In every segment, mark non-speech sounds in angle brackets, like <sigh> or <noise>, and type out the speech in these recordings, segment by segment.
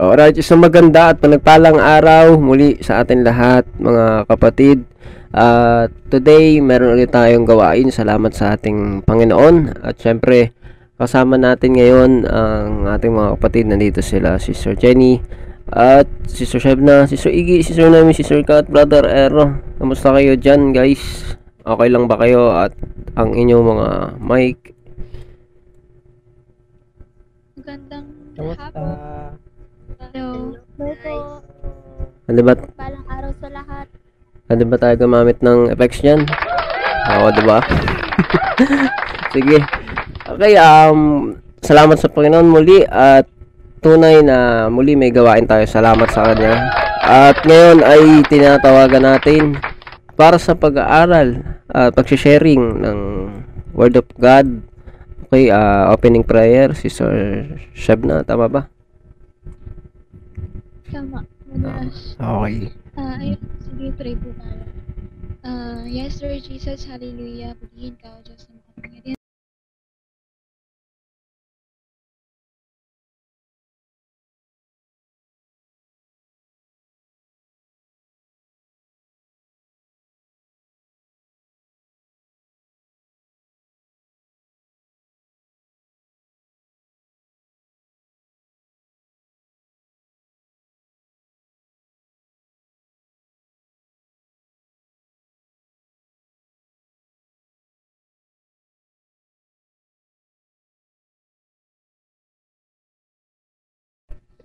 Alright, isang maganda at panagpalang araw muli sa atin lahat mga kapatid. At today, meron ulit tayong gawain. Salamat sa ating Panginoon. At syempre, kasama natin ngayon ang ating mga kapatid. Nandito sila, Sister Jenny, at Sister Shebna, Sister Iggy, Sister Nami, Sister Kat, Brother Ero. Kamusta kayo dyan, guys? Okay lang ba kayo? At ang inyong mga mic? Magandang hapon. Hello. Hello. Ano ba, Palang araw sa lahat. ano ba tayo gumamit ng effects dyan? Oo, diba? <laughs> Sige. Okay, um, salamat sa Panginoon muli at tunay na muli may gawain tayo. Salamat sa Kanya. At ngayon ay tinatawagan natin para sa pag-aaral at pag-sharing ng Word of God. Okay, ah, opening prayer, Sister Shebna, tama ba? Tama. Madalas. Okay. Ah, ayun. Sige, pray po tayo. Ah, yes, Lord Jesus, hallelujah. Purihin ka, Diyos ng kapangyarihan.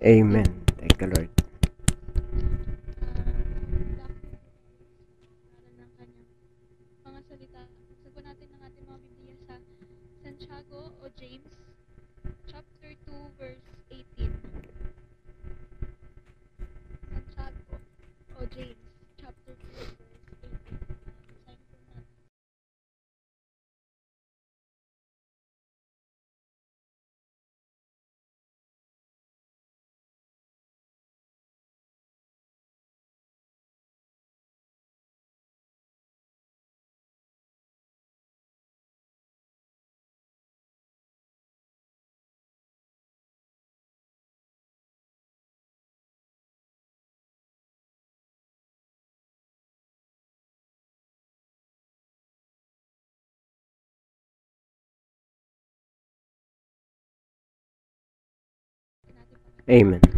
Amen. Thank you, Lord. Amen.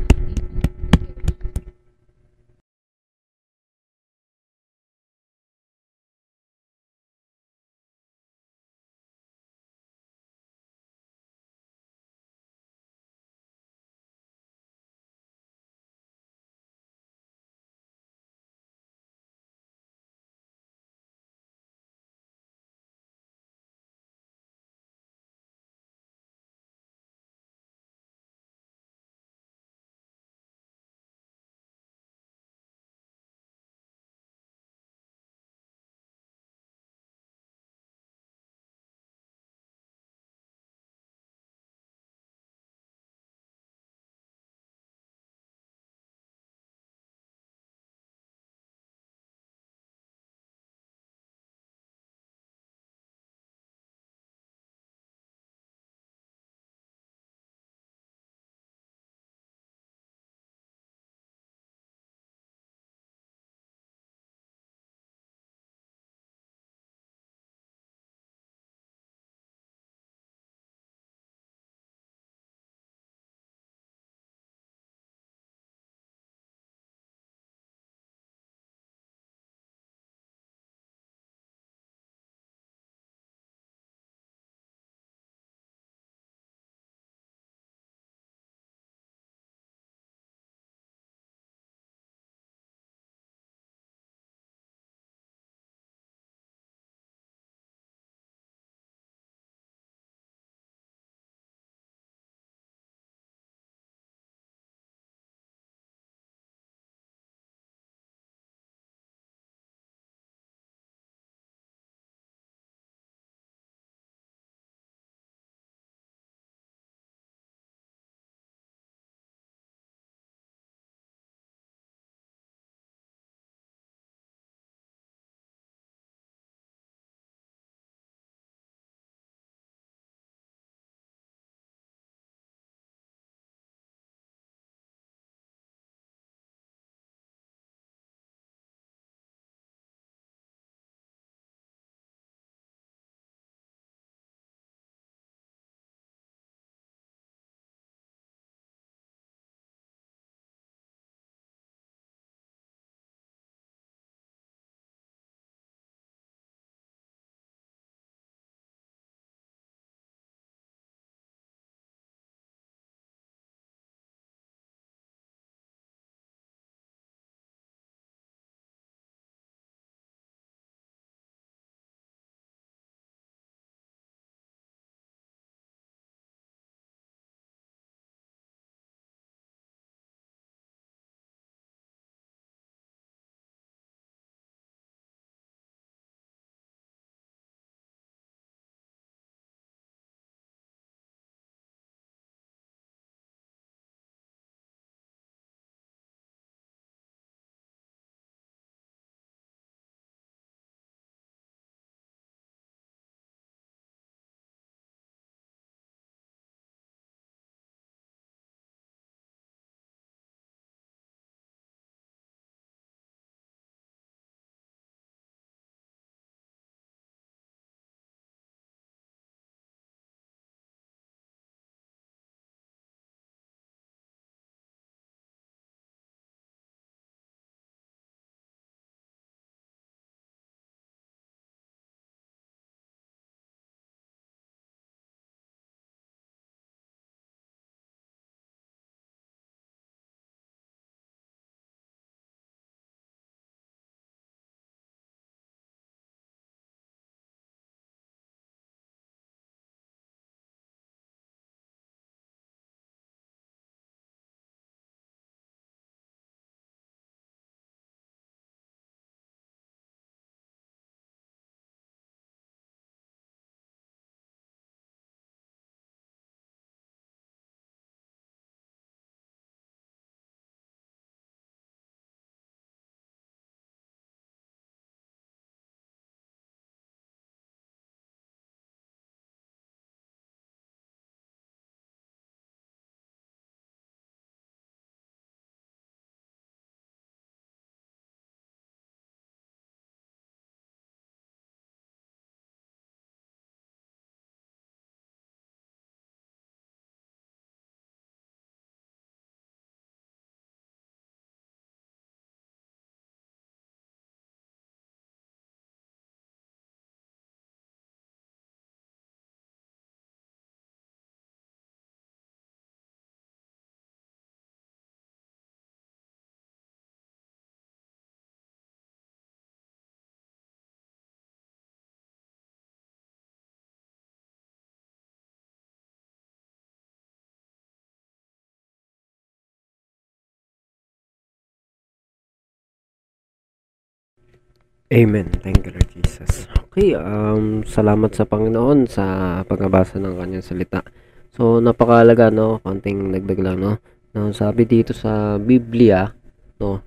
Amen. Thank you, Lord Jesus. Okay, um, salamat sa Panginoon sa pagbabasa ng kanyang salita. So, napakalaga, no? Konting dagdag lang, no? no? Sabi dito sa Biblia, no?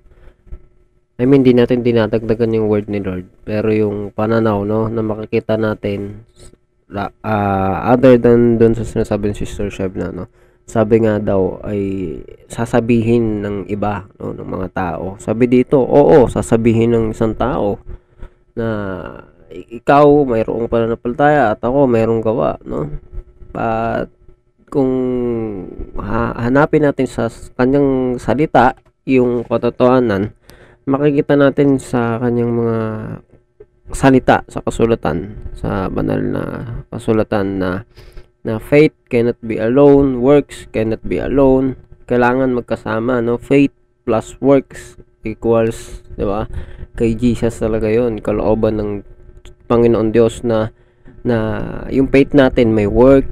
I mean, di natin dinadagdagan yung word ni Lord. Pero yung pananaw, no? Na makikita natin, ah, other than dun sa sinasabi ni Sister Sheb na, no? Sabi nga daw ay sasabihin ng iba, no? Ng mga tao. Sabi dito, oo, sasabihin ng isang tao na ikaw mayroong pananampalataya at ako mayroong gawa, no? At kung ha- hanapin natin sa kanyang salita yung katotohanan, makikita natin sa kanyang mga salita sa kasulatan, sa banal na kasulatan na na faith cannot be alone, works cannot be alone. Kailangan magkasama, no? Faith plus works equals, 'di ba? Kay Jesus talaga 'yon, kalooban ng Panginoon Diyos na na yung faith natin may work.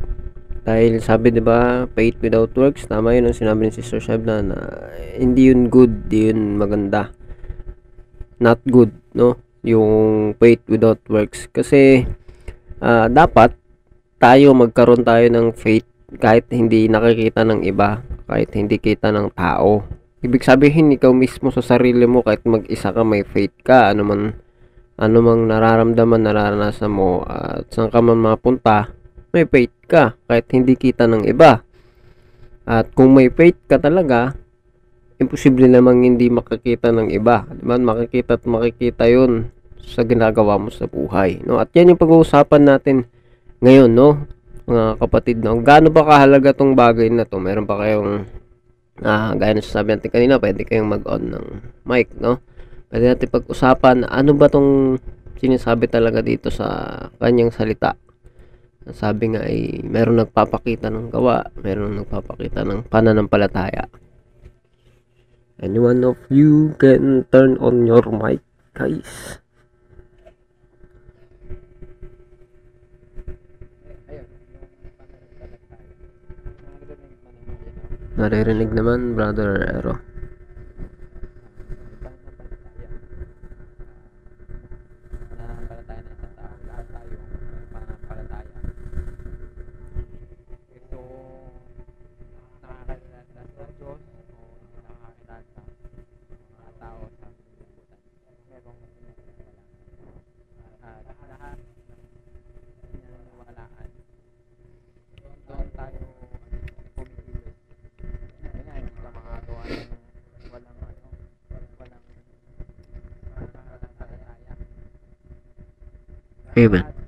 Dahil sabi 'di ba faith without works tama yun ang sinabi ni Sister Sheb na, na hindi yun good di yun maganda. Not good no? Yung faith without works. Kasi ah, dapat tayo magkaroon tayo ng faith kahit hindi nakikita ng iba kahit hindi kita ng tao ibig sabihin ikaw mismo sa sarili mo kahit mag-isa ka may faith ka ano man ano mang nararamdaman nararanasan mo at saan ka man mapunta may faith ka kahit hindi kita ng iba. At kung may faith ka talaga imposible namang hindi makakita ng iba. Di makikita at makikita yon sa ginagawa mo sa buhay no? At yan yung pag-uusapan natin ngayon no? Mga kapatid no? Gaano ba kahalaga tong bagay na to? Meron pa kayong ah gaya na sabi natin kanina pwede kayong mag-on ng mic no? Pwede natin pag-usapan ano ba tong sinasabi talaga dito sa kanyang salita? Sabi nga ay meron nagpapakita ng gawa meron nagpapakita ng pananampalataya. Anyone of you can turn on your mic guys naririnig naman brother Ero Amen.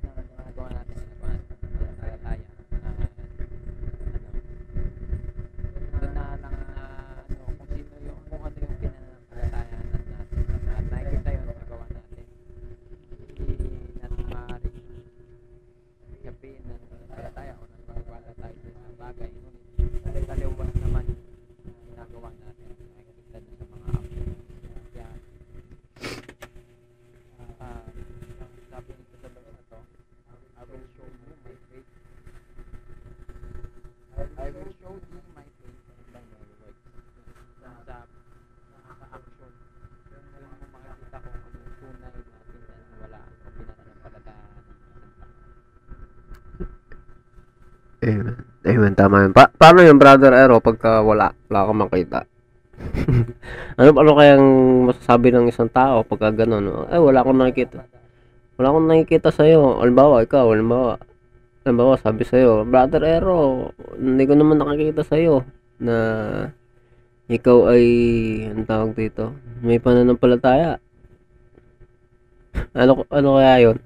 Amen. Amen, tama yun. Pa- paano yung brother Ero pagka wala, wala kang makita? <laughs> ano ano kayang masasabi ng isang tao pagka ganun? Ay, wala akong nakikita. Wala akong nakikita sa'yo. Halimbawa, ikaw, halimbawa, halimbawa, sabi sa'yo, Brother Ero, hindi ko naman nakikita sa'yo na ikaw ay, ang tawag dito, may pananampalataya. <laughs> ano, ano kaya yun?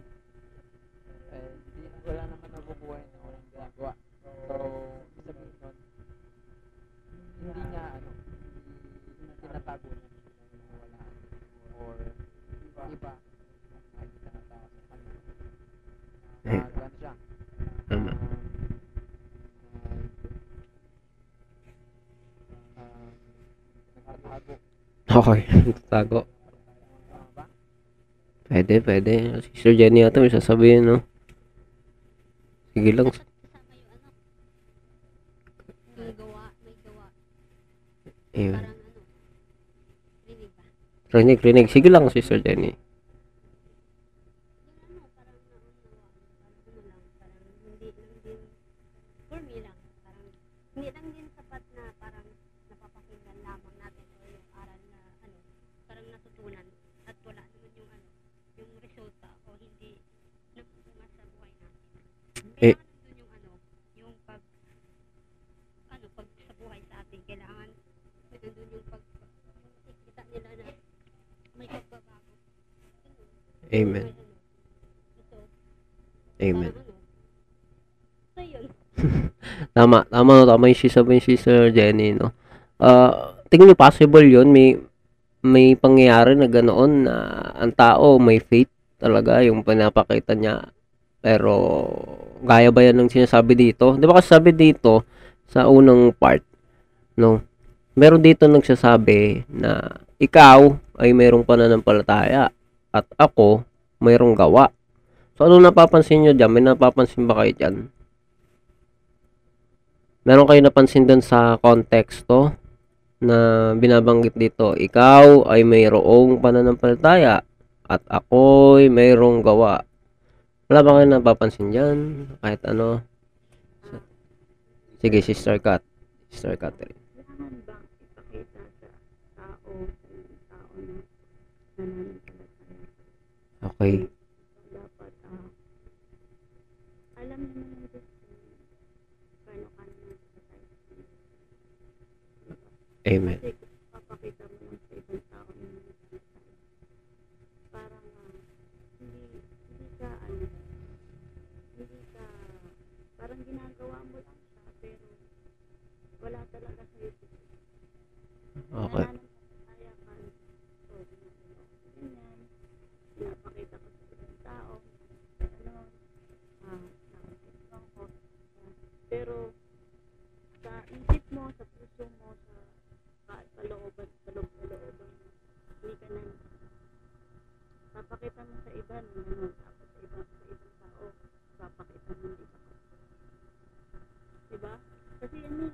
Okay, tago. Tama ba? Pwede, pwede. Sister Jenny ata may sasabihin, no? Sige lang. Ano. Ayun. Ano, rinig? Rinig, rinig. Sige lang, Sister Jenny. Amen. Sa'yo. <laughs> Tama, tama, no, tama yung sabi ni Sister Jenny, no? Ah, tingin niyo possible yun? May, may pangyayari na ganoon na ang tao may faith talaga yung pinapakita niya. Pero, gaya ba yan ng sinasabi dito? Di ba kasi sabi dito, sa unang part, no? Meron dito nagsasabi na ikaw ay mayroong pananampalataya at ako mayroong gawa. So, ano napapansin nyo dyan? May napapansin ba kayo dyan? Meron kayo napansin doon sa konteksto na binabanggit dito, ikaw ay mayroong pananampalataya at ako'y mayroong gawa. Wala ba kayo napapansin dyan? Kahit ano? Sige, Sister Kat. Sister Catherine. Kailangan bang ipakita sa tao, sa tao na nananampalataya? Okay. Dapat, ah, alam naman ng Diyos kung paano ka nananampalataya. Amen. Kasi kung papakita mo lang sa ibang tao na nananampalataya, parang ah, hindi, hindi ka, ano, hindi ka, parang ginagawa mo lang siya, pero wala talaga sa'yo. Okay. Nananampalataya ka, so, ginagawa ko ganyan, pinapakita ko sa ibang tao, ano, ah, nakikita ko, ah, pero, sa isip mo, sa puso mo, sa ka- kalooban, kaloob-kalooban, hindi ka na, papakita mo sa iba, na gano'n, tapos sa ibang, sa ibang tao, papakita mo hindi ka. Diba? Kasi ano,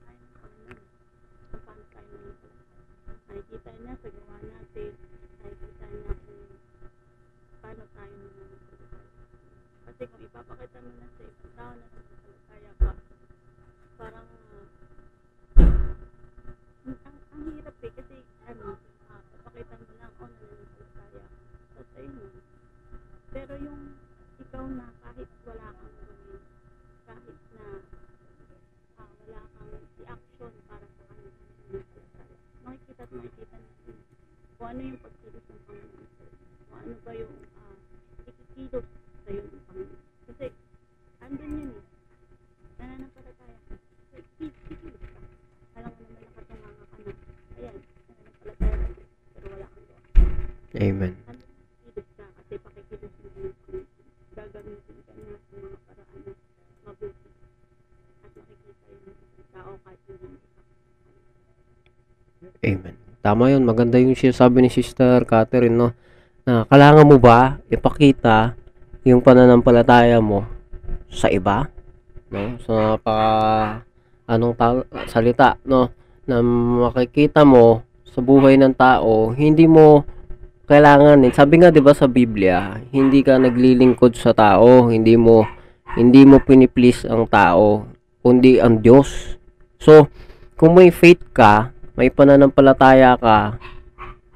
tayo na ano, kung paano tayo nananampalataya. Nakikita niya sa gawa natin, nakikita niya kung paano tayo nananampalataya. Ipapakita mo na sa ibang tao na nananampalataya ka, parang ah, ang, ang hirap eh kasi ano, ah, papakita mo lang, oh, nananampalataya. Tapos ayun na. Pero yung ikaw na kahit wala kang gawin, kahit na ah, wala kang i-action para sa nananampalataya, makikita at makikita natin kung ano yung pagkilos ng Panginoon. Kung ano ba yung ah, ikikilos sa'yo ng Panginoon. Kasi, andun yun eh. Nananampalataya ka. So, ki- kikilos ka. Alam mo naman nakatunganga ka na. Ayan, nananampalataya ka. Pero wala kang gawa. Amen. Ano kikilos ka kasi pakikilos mo ng Panginoon. Gagamitin ka niya sa mga paraan na mabuti. At makikita yung isang tao kahit hindi mo ka. Amen. Tama yun. Maganda yung sinasabi ni Sister Catherine, no? Na kailangan mo ba ipakita yung pananampalataya mo sa iba? No? Sa napaka anong ta- salita, no? Na makikita mo sa buhay ng tao, hindi mo kailangan eh. Sabi nga 'di ba sa Biblia, hindi ka naglilingkod sa tao, hindi mo hindi mo piniplease ang tao, kundi ang Diyos. So, kung may faith ka, may pananampalataya ka,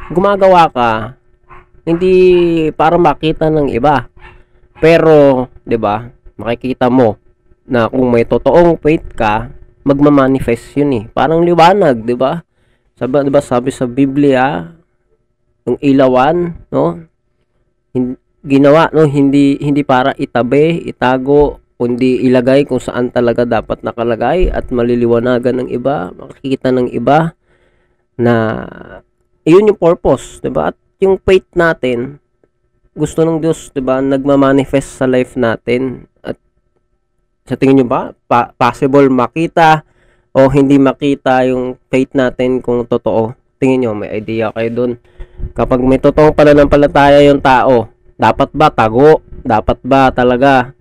gumagawa ka, hindi para makita ng iba. Pero, 'di ba? Makikita mo na kung may totoong faith ka, magma-manifest 'yun eh. Parang liwanag, 'di ba? Sabi, 'di ba sabi sa Biblia, yung ilawan, no? Hin- ginawa no hindi hindi para itabi, itago, kundi ilagay kung saan talaga dapat nakalagay at maliliwanagan ng iba, makikita ng iba na iyon yung purpose, 'di ba? At yung faith natin gusto ng Diyos, 'di ba, nagma-manifest sa life natin at sa tingin niyo ba pa- possible makita o hindi makita yung faith natin kung totoo? Tingin niyo may idea kayo doon? Kapag may totoong pananampalataya yung tao, dapat ba tago? Dapat ba talaga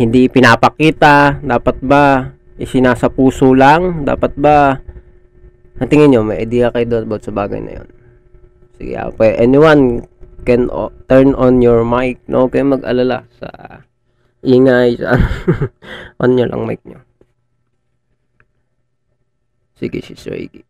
hindi pinapakita? Dapat ba isinasa puso lang? Dapat ba ang tingin nyo, may idea kayo doon about sa bagay na yun. Sige, ah, pwede, anyone can o- turn on your mic, no? Kaya mag-alala sa ingay, sa <laughs> on nyo lang mic nyo. Sige, Sister Iggy.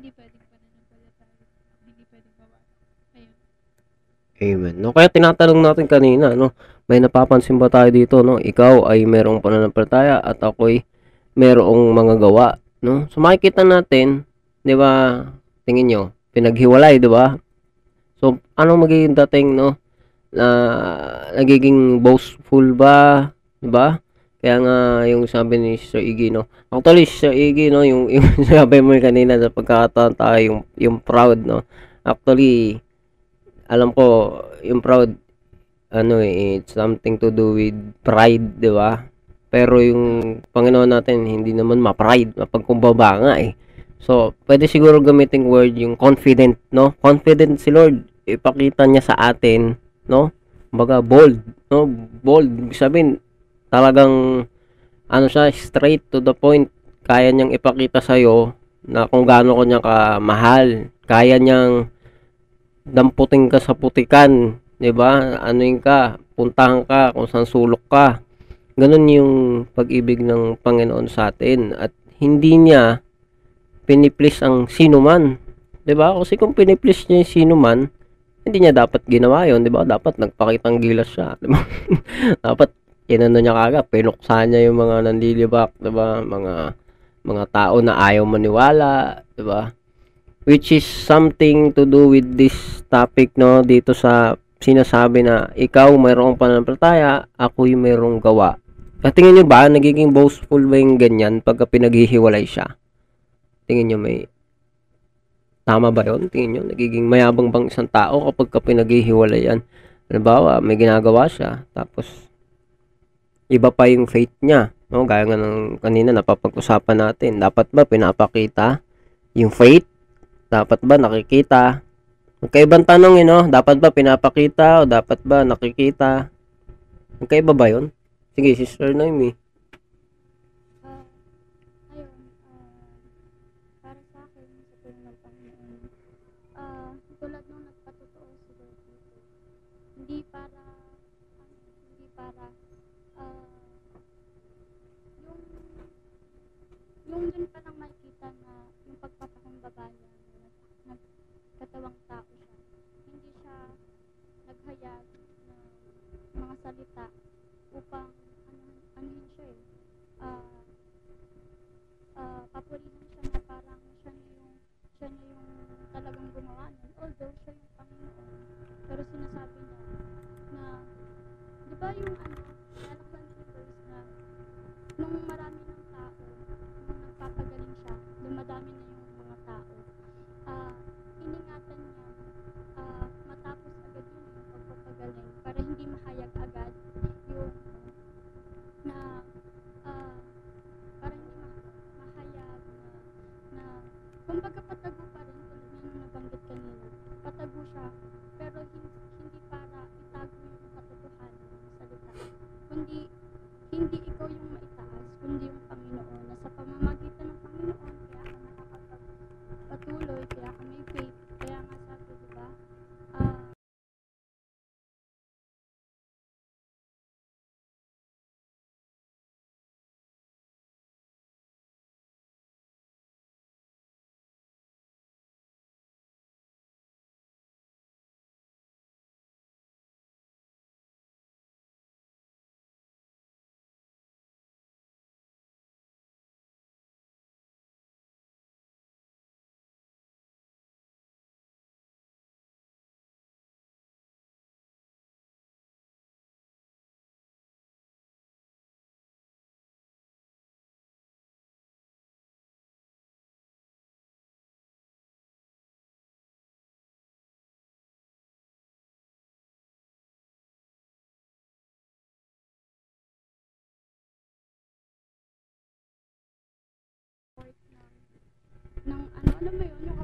Hindi pwedeng pananampalataya hindi pwedeng gawa ayun Amen. No, kaya tinatanong natin kanina, no, may napapansin ba tayo dito, no? Ikaw ay merong pananampalataya at ako'y merong mga gawa, no? So makikita natin, 'di ba? Tingin nyo, pinaghiwalay, 'di ba? So anong magiging dating, no? Na nagiging boastful ba, 'di ba? Kaya nga yung sabi ni Sir Iggy, no. Actually, Sir Iggy, no, yung, yung <laughs> sabi mo kanina sa pagkakataon tayo, yung, yung proud, no. Actually, alam ko yung proud ano eh it's something to do with pride, 'di ba? Pero yung Panginoon natin hindi naman ma-pride, mapagkumbaba nga eh. So, pwede siguro gamitin word yung confident, no? Confident si Lord, ipakita niya sa atin, no? Kumbaga bold, no? Bold, sabihin talagang ano siya, straight to the point. Kaya niyang ipakita sa na kung gaano ko niya kamahal. Kaya niyang damputin ka sa putikan, 'di ba? Ano yung ka, puntahan ka kung saan sulok ka. Ganun yung pag-ibig ng Panginoon sa atin at hindi niya piniplis ang sino man. 'Di ba? Kasi kung piniplis niya yung sino man, hindi niya dapat ginawa 'yon, 'di ba? Dapat nagpakitang gilas siya, 'di ba? <laughs> dapat inano niya kagad, pinuksan niya yung mga nandilibak, 'di ba? Mga mga tao na ayaw maniwala, 'di ba? which is something to do with this topic no dito sa sinasabi na ikaw mayroong pananampalataya, ako'y mayroong gawa. At tingin nyo ba, nagiging boastful ba yung ganyan pagka pinaghihiwalay siya? Tingin nyo may tama ba yon Tingin nyo, nagiging mayabang bang isang tao kapag ka pinaghihiwalay yan? Halimbawa, may ginagawa siya, tapos iba pa yung faith niya. No? Gaya nga ng kanina napapag-usapan natin. Dapat ba pinapakita yung faith dapat ba nakikita? Magkaibang tanong yun, no? Dapat ba pinapakita o dapat ba nakikita? Magkaiba ba yun? Sige, Sister Noemi. Alam mo yun, yung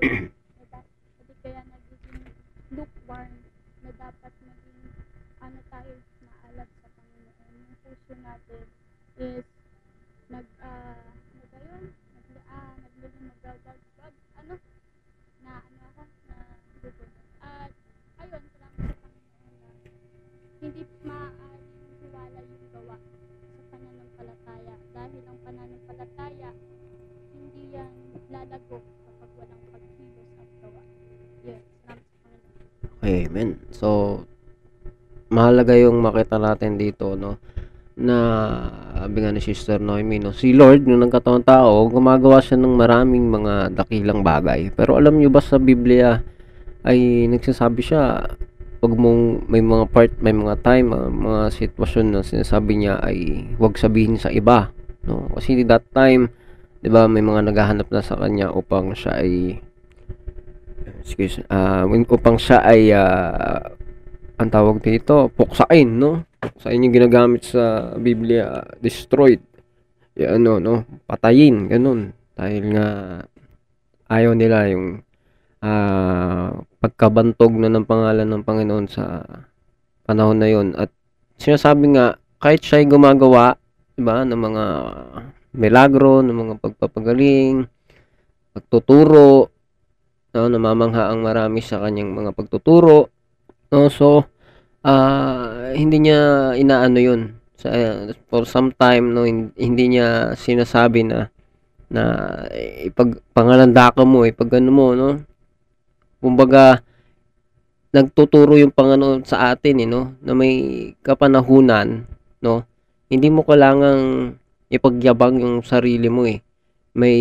Hindi kaya nagiging lukewarm na dapat maging ano tayo maalat sa Panginoon. Yung puso natin is nag ah ano ba yun? Nag ah, naglulumagagag ano na ano ako na gugulo. At ayun, salamat sa Panginoon na hindi maaaring hiwala yung gawa sa pananampalataya dahil ang pananampalataya hindi yan lalago amen. So, mahalaga yung makita natin dito, no? Na, sabi nga ni Sister Noemi, no? Si Lord, nung nagkataon tao, gumagawa siya ng maraming mga dakilang bagay. Pero alam nyo ba sa Biblia, ay nagsasabi siya, wag mong, may mga part, may mga time, mga, mga sitwasyon na sinasabi niya ay wag sabihin sa iba, no? Kasi that time, 'di ba, may mga naghahanap na sa kanya upang siya ay excuse, ah upang siya ay ah, ang tawag dito, puksain, no? Puksain yung ginagamit sa Biblia, destroyed. Yung ano, no? Patayin, ganun. Dahil nga ayaw nila yung ah, pagkabantog na ng pangalan ng Panginoon sa panahon na yon at sinasabi nga kahit siya ay gumagawa, 'di ba, ng mga milagro, ng mga pagpapagaling, pagtuturo, no, namamangha ang marami sa kanyang mga pagtuturo. No, so ah hindi niya inaano 'yun. Sa for some time no hin- hindi niya sinasabi na na ipag pangalandakan mo, ipag ano mo, no? Kumbaga nagtuturo yung Panginoon sa atin, eh, no? Na may kapanahunan, no? Hindi mo kailangang ipagyabang yung sarili mo, eh. May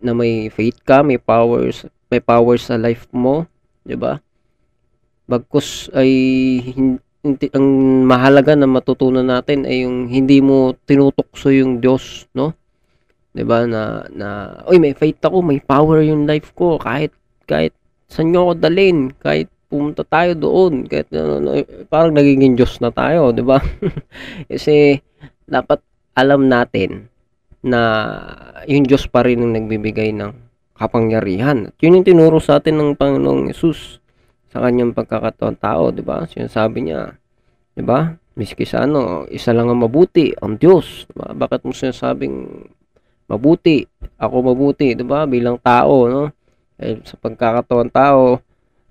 na may faith ka, may powers, may powers sa life mo, 'di ba? Bagkus ay hin- hindi, ang mahalaga na matutunan natin ay yung hindi mo tinutokso yung Diyos, no? 'Di ba na na oy may faith ako, may power yung life ko kahit kahit saan nyo ako dalhin, kahit pumunta tayo doon, kahit ano, ano, eh, parang nagiging Diyos na tayo, 'di ba? <laughs> Kasi dapat alam natin na yung Diyos pa rin ang nagbibigay ng kapangyarihan. At yun yung tinuro sa atin ng Panginoong Yesus sa kanyang pagkakataon tao, 'di ba? Sinasabi niya, 'di ba? Miski sa ano, isa lang ang mabuti, ang Diyos, 'di ba? Bakit mo sinasabing mabuti? Ako mabuti, 'di ba? Bilang tao, no? Eh, sa pagkakataon tao,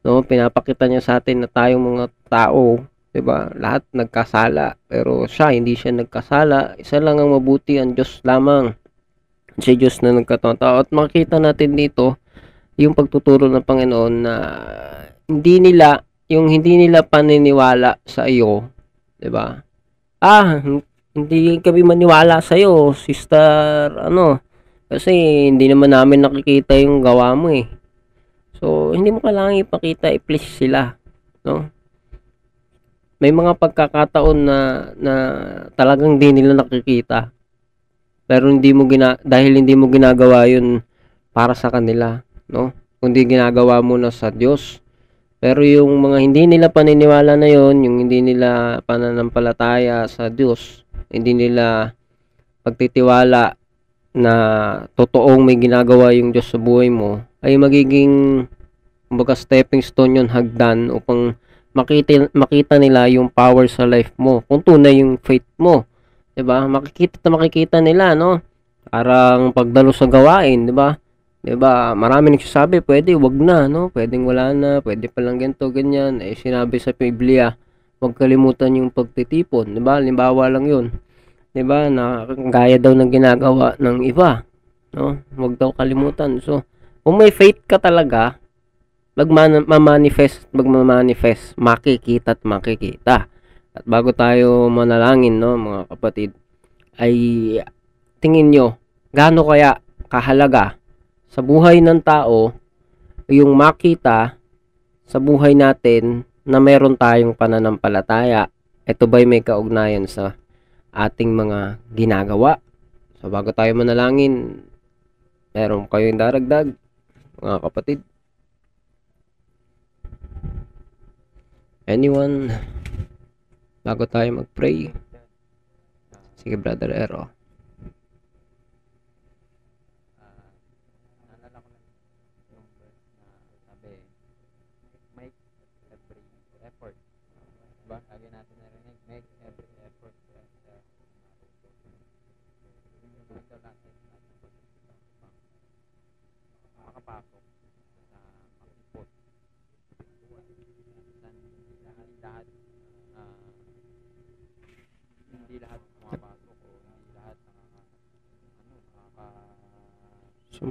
no, pinapakita niya sa atin na tayong mga tao, 'di ba? Lahat nagkasala, pero siya hindi siya nagkasala. Isa lang ang mabuti, ang Diyos lamang. Si Diyos na nagkataon tao. At makita natin dito yung pagtuturo ng Panginoon na hindi nila yung hindi nila paniniwala sa iyo, 'di ba? Ah, hindi kami maniwala sa iyo, sister, ano? Kasi hindi naman namin nakikita yung gawa mo eh. So, hindi mo kailangan ipakita, i-please sila, no? May mga pagkakataon na na talagang di nila nakikita. Pero hindi mo gina dahil hindi mo ginagawa 'yun para sa kanila, no? Kundi ginagawa mo na sa Diyos. Pero yung mga hindi nila paniniwala na yon, yung hindi nila pananampalataya sa Diyos, hindi nila pagtitiwala na totoong may ginagawa yung Diyos sa buhay mo, ay magiging kumbaga stepping stone yun, hagdan upang makita, makita nila yung power sa life mo. Kung tunay yung faith mo. 'Di ba? Makikita at makikita nila, no? Parang pagdalo sa gawain, 'di ba? 'Di ba? Marami nagsasabi, pwede wag na, no? Pwedeng wala na, pwede pa lang ganito, ganyan. Eh sinabi sa Biblia, huwag kalimutan yung pagtitipon, 'di ba? Halimbawa lang 'yun. 'Di ba? Na gaya daw ng ginagawa ng iba, no? Huwag daw kalimutan. So, kung may faith ka talaga, magma-manifest, magma-manifest, makikita at makikita. At bago tayo manalangin, no, mga kapatid, ay tingin nyo, gaano kaya kahalaga sa buhay ng tao yung makita sa buhay natin na meron tayong pananampalataya. Ito ba'y may kaugnayan sa ating mga ginagawa? So bago tayo manalangin, meron kayong daragdag, mga kapatid? Anyone? Bago tayo mag-pray. Sige, Brother Ero.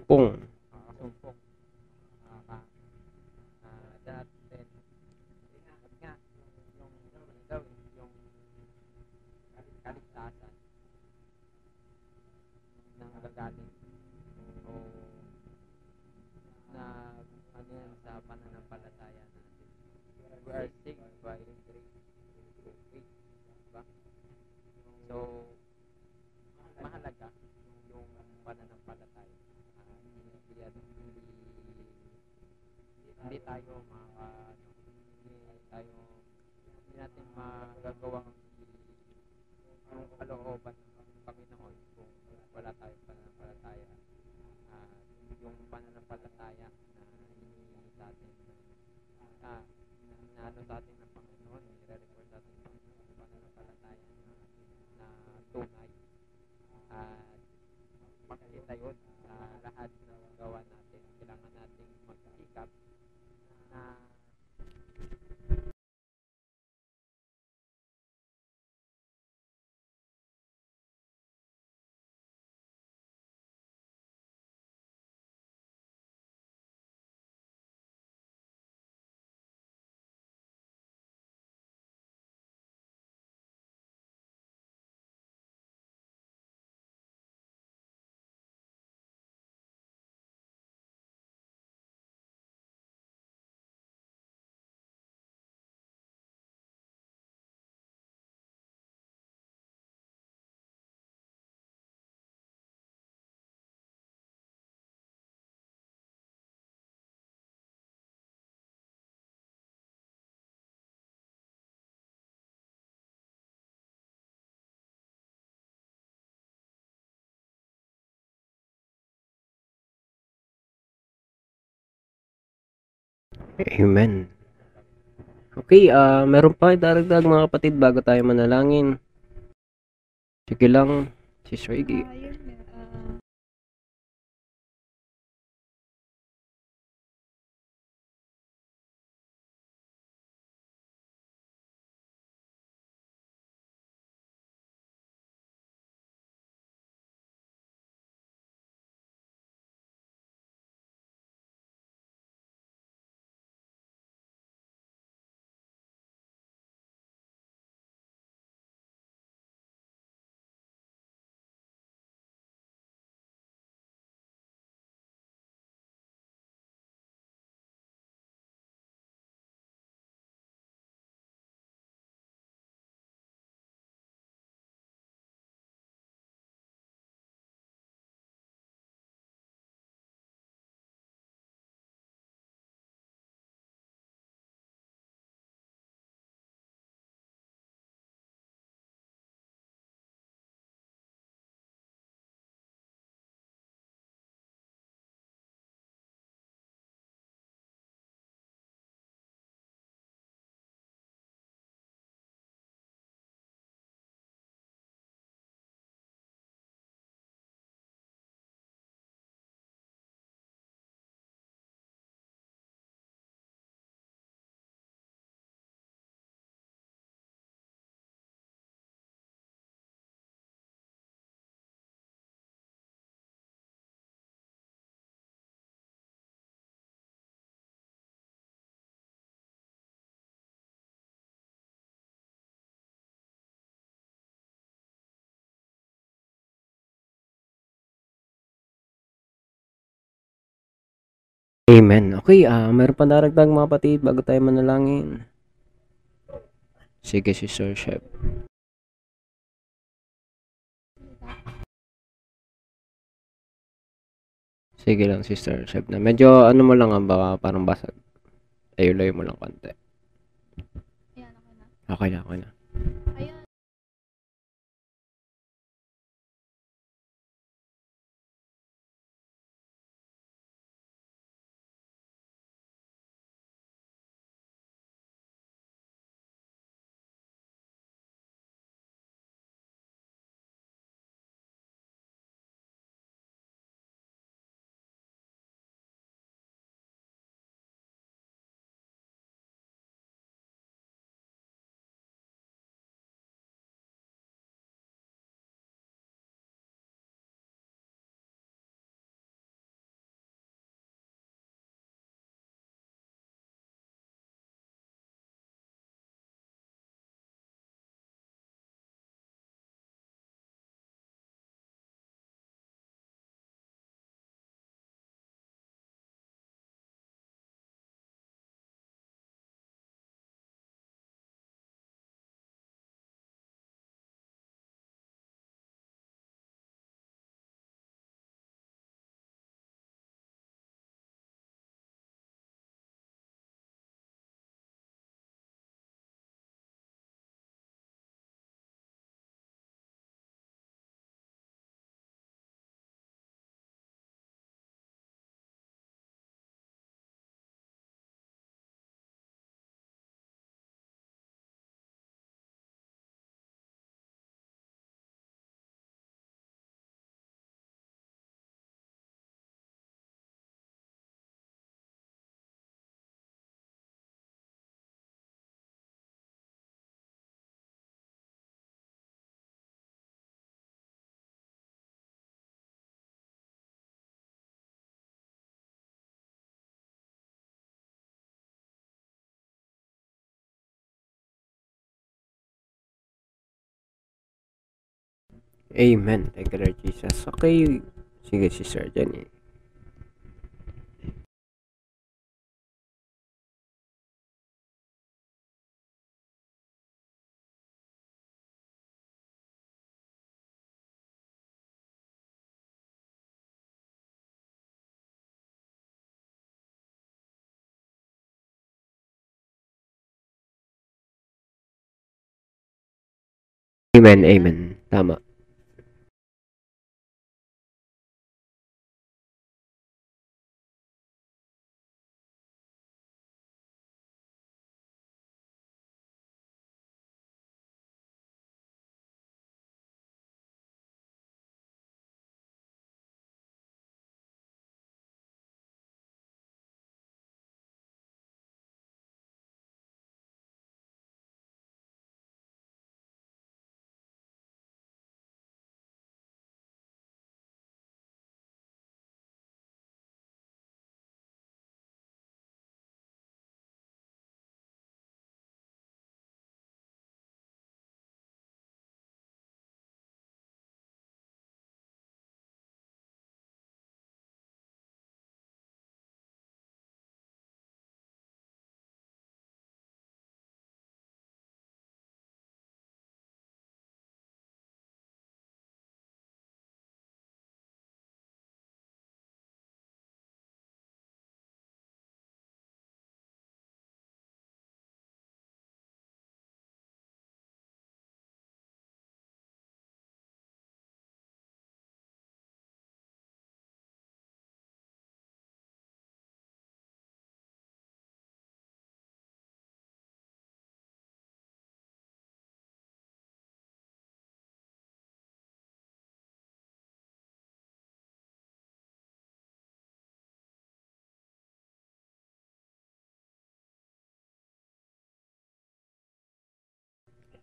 Bom. Magagawang kalooban ng Panginoon kung wala tayong pananampalataya. Ah, yung pananampalataya na hinihingi sa atin ng ah, na ano sa atin ng Panginoon, Amen. Okay, ah meron pa daragdag mga kapatid bago tayo manalangin. Sige lang, si Iggy. Amen. Okay, ah meron pa daragdag mga kapatid bago tayo manalangin. Sige, Sister Chef. Sige lang, Sister Chef na. Medyo ano mo lang ang baka parang basag. Layo-layo mo lang konti. Ayan, ako na. Okay na, okay na. Ayun. Amen. Thank you, Lord Jesus. Okay. Sige, Sister Jenny. Amen, amen. Tama.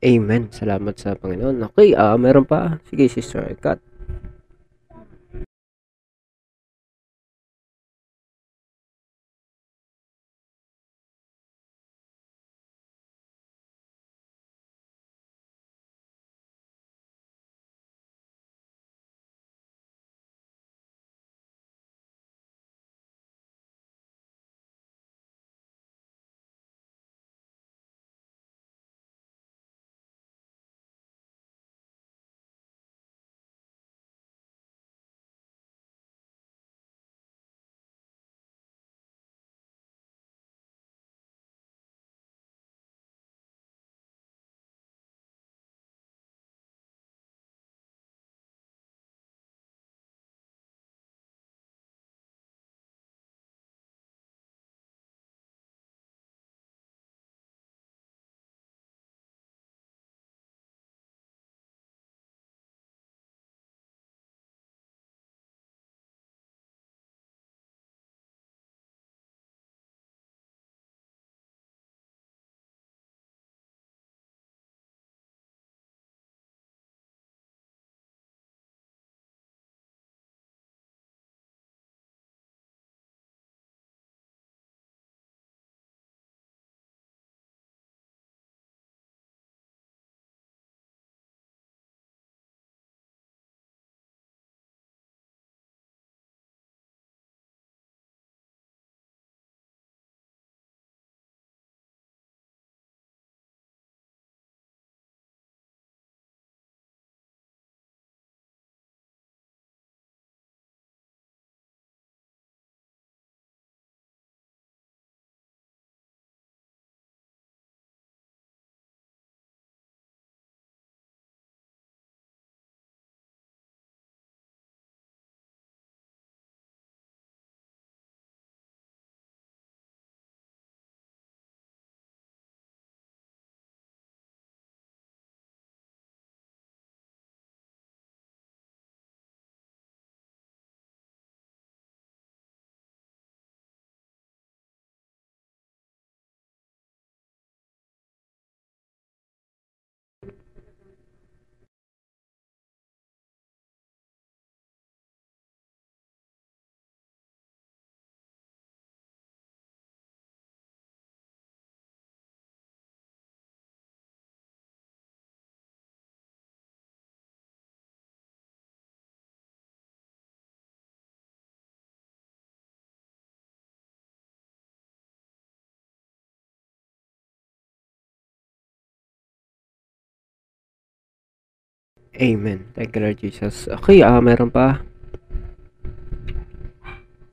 Amen. Salamat sa Panginoon. Okay, ah meron pa. Sige, Sister Kat. Amen. Thank you, Lord Jesus. Okay, ah, meron pa.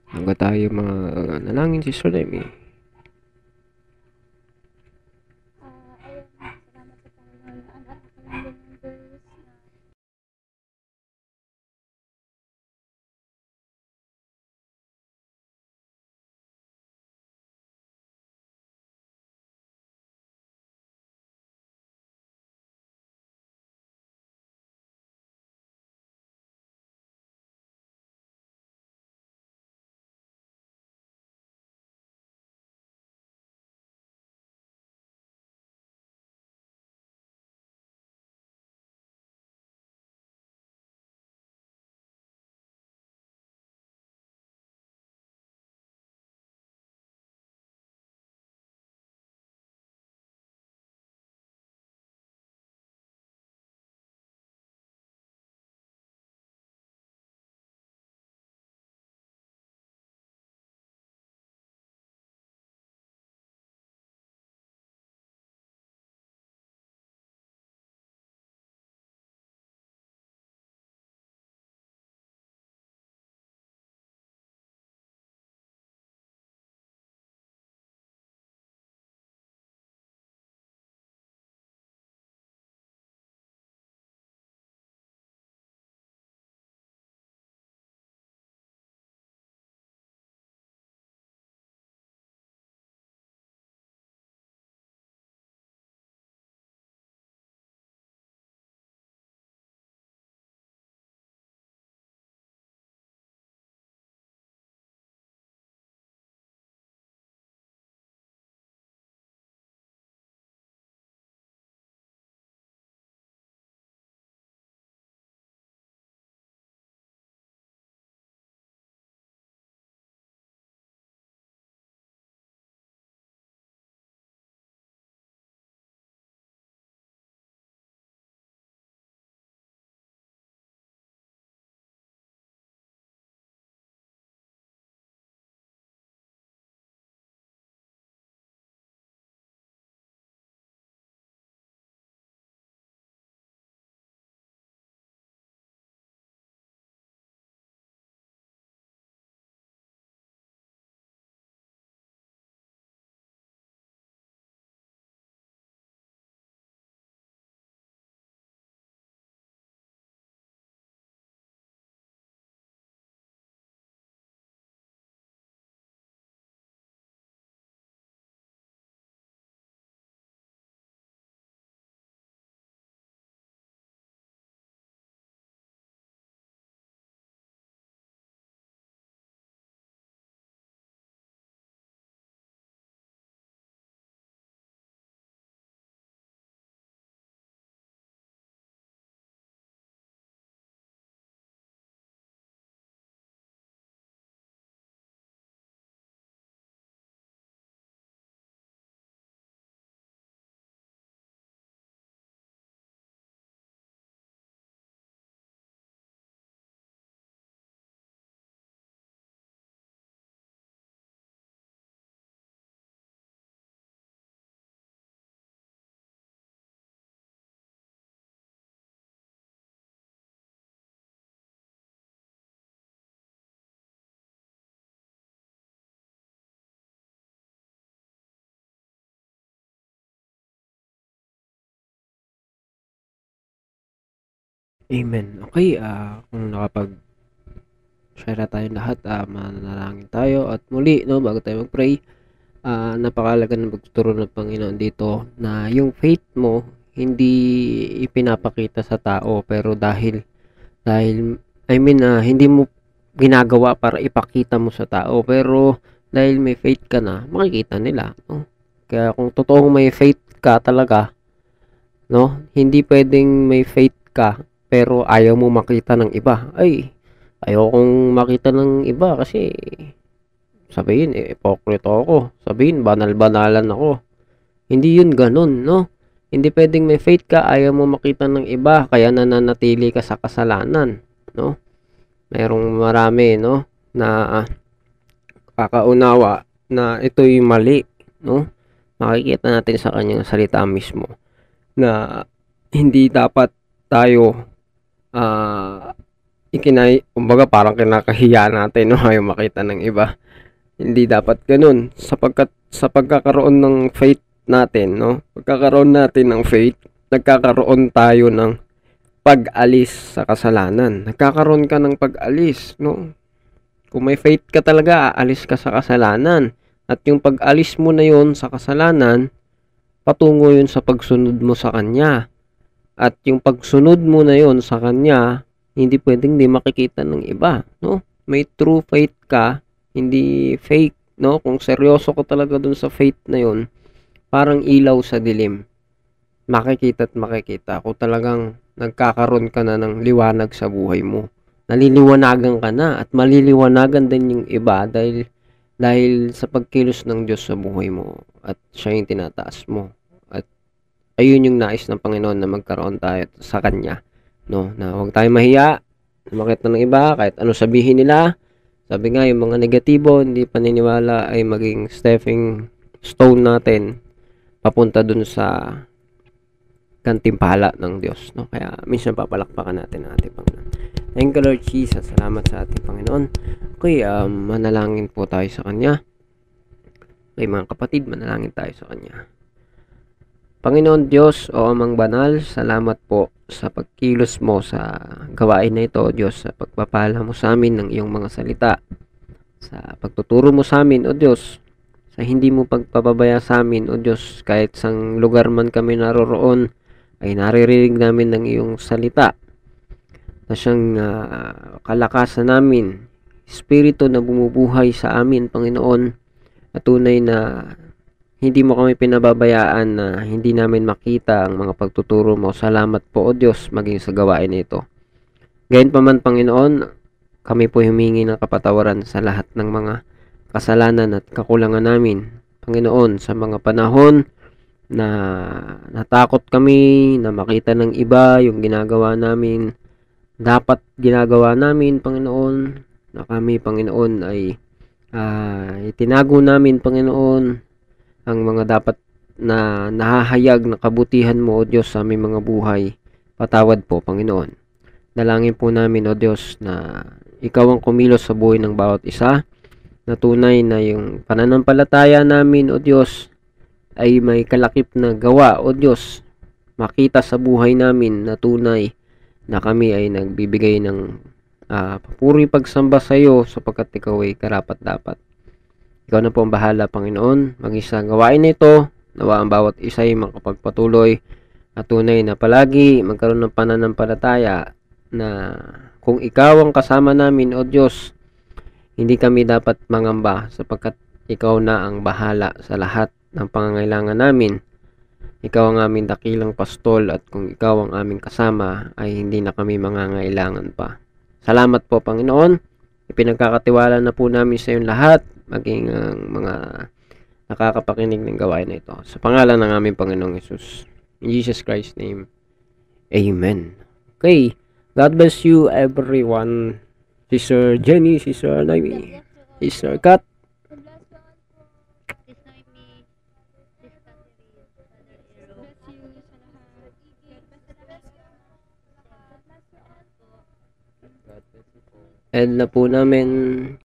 Hangga tayo mga nalangin si Sir Lemmy. Amen. Okay, ah, kung nakapag share na tayo lahat, ah, mananalangin tayo. At muli, no, bago tayo mag-pray, ah, napakalaga ng pagtuturo ng Panginoon dito na yung faith mo hindi ipinapakita sa tao pero dahil dahil I mean ah, hindi mo ginagawa para ipakita mo sa tao. Pero dahil may faith ka na makikita nila no? Kaya kung totoong may faith ka talaga no? Hindi pwedeng may faith ka pero ayaw mo makita ng iba. Ay ayaw kong makita ng iba kasi sabihin eh hypocrite ako. Sabihin banal-banalan ako. Hindi yun ganun no? Hindi pwedeng may faith ka ayaw mo makita ng iba kaya nananatili ka sa kasalanan no? Merong marami no? Na ah, kakaunawa na ito'y mali no? Makikita natin sa kanyang salita mismo na hindi dapat tayo ah ikinay, kumbaga parang kinakahiya natin, no? <laughs> Ayaw makita ng iba. Hindi dapat ganun. Sapagkat sa pagkakaroon ng faith natin, no? Pagkakaroon natin ng faith, nagkakaroon tayo ng pag-alis sa kasalanan. Nagkakaroon ka ng pag-alis, no? Kung may faith ka talaga, aalis ka sa kasalanan. At yung pag-alis mo na yun sa kasalanan, patungo yun sa pagsunod mo sa Kanya. At yung pagsunod mo na yun sa Kanya, hindi pwedeng di makikita ng iba, no? May true faith ka, hindi fake, no? Kung seryoso ka talaga dun sa faith na yun, parang ilaw sa dilim. Makikita at makikita kung talagang nagkakaroon ka na ng liwanag sa buhay mo. Naliliwanagan ka na at maliliwanagan din yung iba dahil dahil sa pagkilos ng Diyos sa buhay mo at siya yung tinataas mo. Ayun yung nais ng Panginoon na magkaroon tayo sa Kanya no? Na huwag tayong mahiya makita ng iba kahit ano sabihin nila. Sabi nga yung mga negatibo hindi paniniwala ay maging stepping stone natin papunta dun sa kantimpala ng Diyos no? Kaya minsan papalakpakan natin ang ating Panginoon. Thank you Lord Jesus. Salamat sa ating Panginoon. Okay um, manalangin po tayo sa Kanya. Okay mga kapatid manalangin tayo sa Kanya Panginoon Diyos o Amang Banal, salamat po sa pagkilos mo sa gawain na ito, Diyos, sa pagpapala mo sa amin ng iyong mga salita, sa pagtuturo mo sa amin, O Diyos, sa hindi mo pagpapabaya sa amin, O Diyos, kahit sang lugar man kami naroroon, ay naririnig namin ng iyong salita na siyang ah, kalakasan namin, Espiritu na bumubuhay sa amin, Panginoon, at tunay na hindi mo kami pinababayaan na hindi namin makita ang mga pagtuturo mo. Salamat po, O Diyos, maging sa gawain ito. Gayon pa man, Panginoon, kami po humingi ng kapatawaran sa lahat ng mga kasalanan at kakulangan namin. Panginoon, sa mga panahon na natakot kami na makita ng iba yung ginagawa namin, dapat ginagawa namin, Panginoon, na kami, Panginoon, ay ah, itinago namin, Panginoon, ang mga dapat na nahahayag na kabutihan mo, O Diyos, sa aming mga buhay. Patawad po, Panginoon. Dalangin po namin, O Diyos, na Ikaw ang kumilos sa buhay ng bawat isa, na tunay na yung pananampalataya namin, O Diyos, ay may kalakip na gawa, O Diyos, makita sa buhay namin na tunay na kami ay nagbibigay ng ah, papuri pagsamba sa iyo sapagkat ikaw ay karapat dapat. Ikaw na po ang bahala, Panginoon. Maging sa gawain na ito, nawa ang bawat isa ay makapagpatuloy at tunay na palagi magkaroon ng pananampalataya na kung ikaw ang kasama namin, O Diyos, hindi kami dapat mangamba sapagkat ikaw na ang bahala sa lahat ng pangangailangan namin. Ikaw ang aming dakilang pastol at kung ikaw ang aming kasama ay hindi na kami mangangailangan pa. Salamat po Panginoon. Ipinagkakatiwala na po namin sa iyong lahat, maging ang mga nakakapakinig ng gawain na ito. Sa pangalan ng aming Panginoong Yesus. In Jesus Christ's name. Amen. Okay. God bless you everyone. Sister Jenny, Sister Naomi, Sister Kat. And na po namin